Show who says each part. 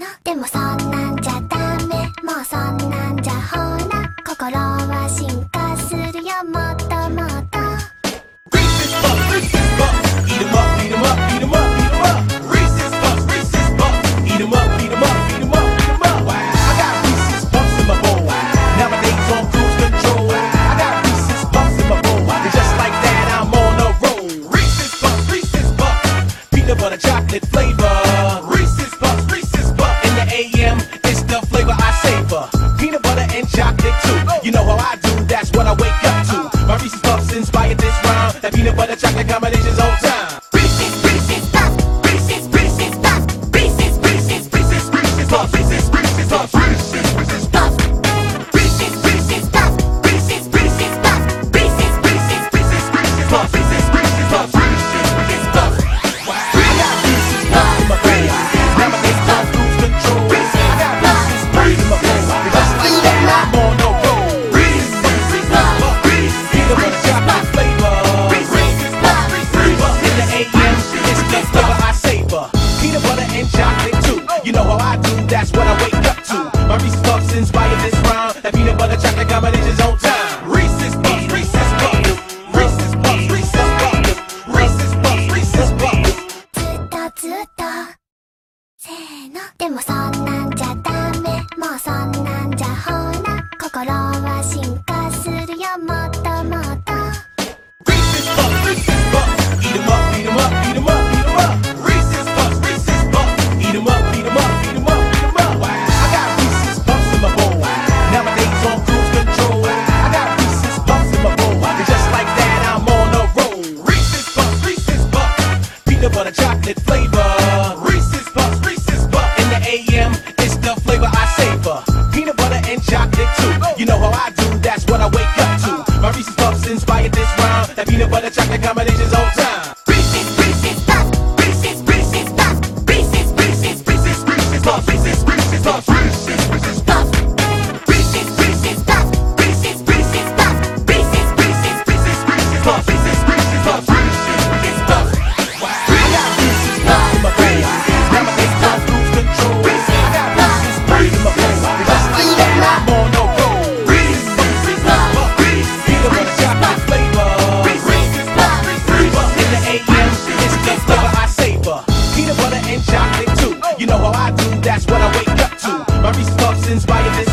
Speaker 1: のでもそんなんじゃダメもうそんなんじゃほら心は進化するよもっともっと
Speaker 2: Reese's Puffs, Reese's Puffs. Eat 'em up, eat 'em up, eat 'em up, eat 'em up. Reese's Puffs, Reese's Puffs. Eat 'em up, eat 'em up, eat 'em up, eat 'em up. I got Reese's Puffs in my bowl. Nowadays on cruise control. I got Reese's Puffs in my bowl. And just like that, I'm on a roll. Reese's Puffs, Reese's Puffs. Peanut butter chocolate flavor. Butter and chocolate too. You know how I do, that's what I wake up to. My Reese's Puffs inspired this rhyme. That peanut butter chocolate combination's on chocolate combination's on time. Reese's Puffs, Reese's Puffs. Reese's Puffs, Reese's Puffs. Reese's Puffs, Reese's Puffs.
Speaker 1: ずっとずっとせーのでもそんなんじゃダメもうそんな
Speaker 2: that's what I wake up to. My Reese's Puffs inspired this rhyme. That peanut butter chocolate combination's on chocolate too. You know how I do, that's what I wake up to. My Reese's Puffs inspired this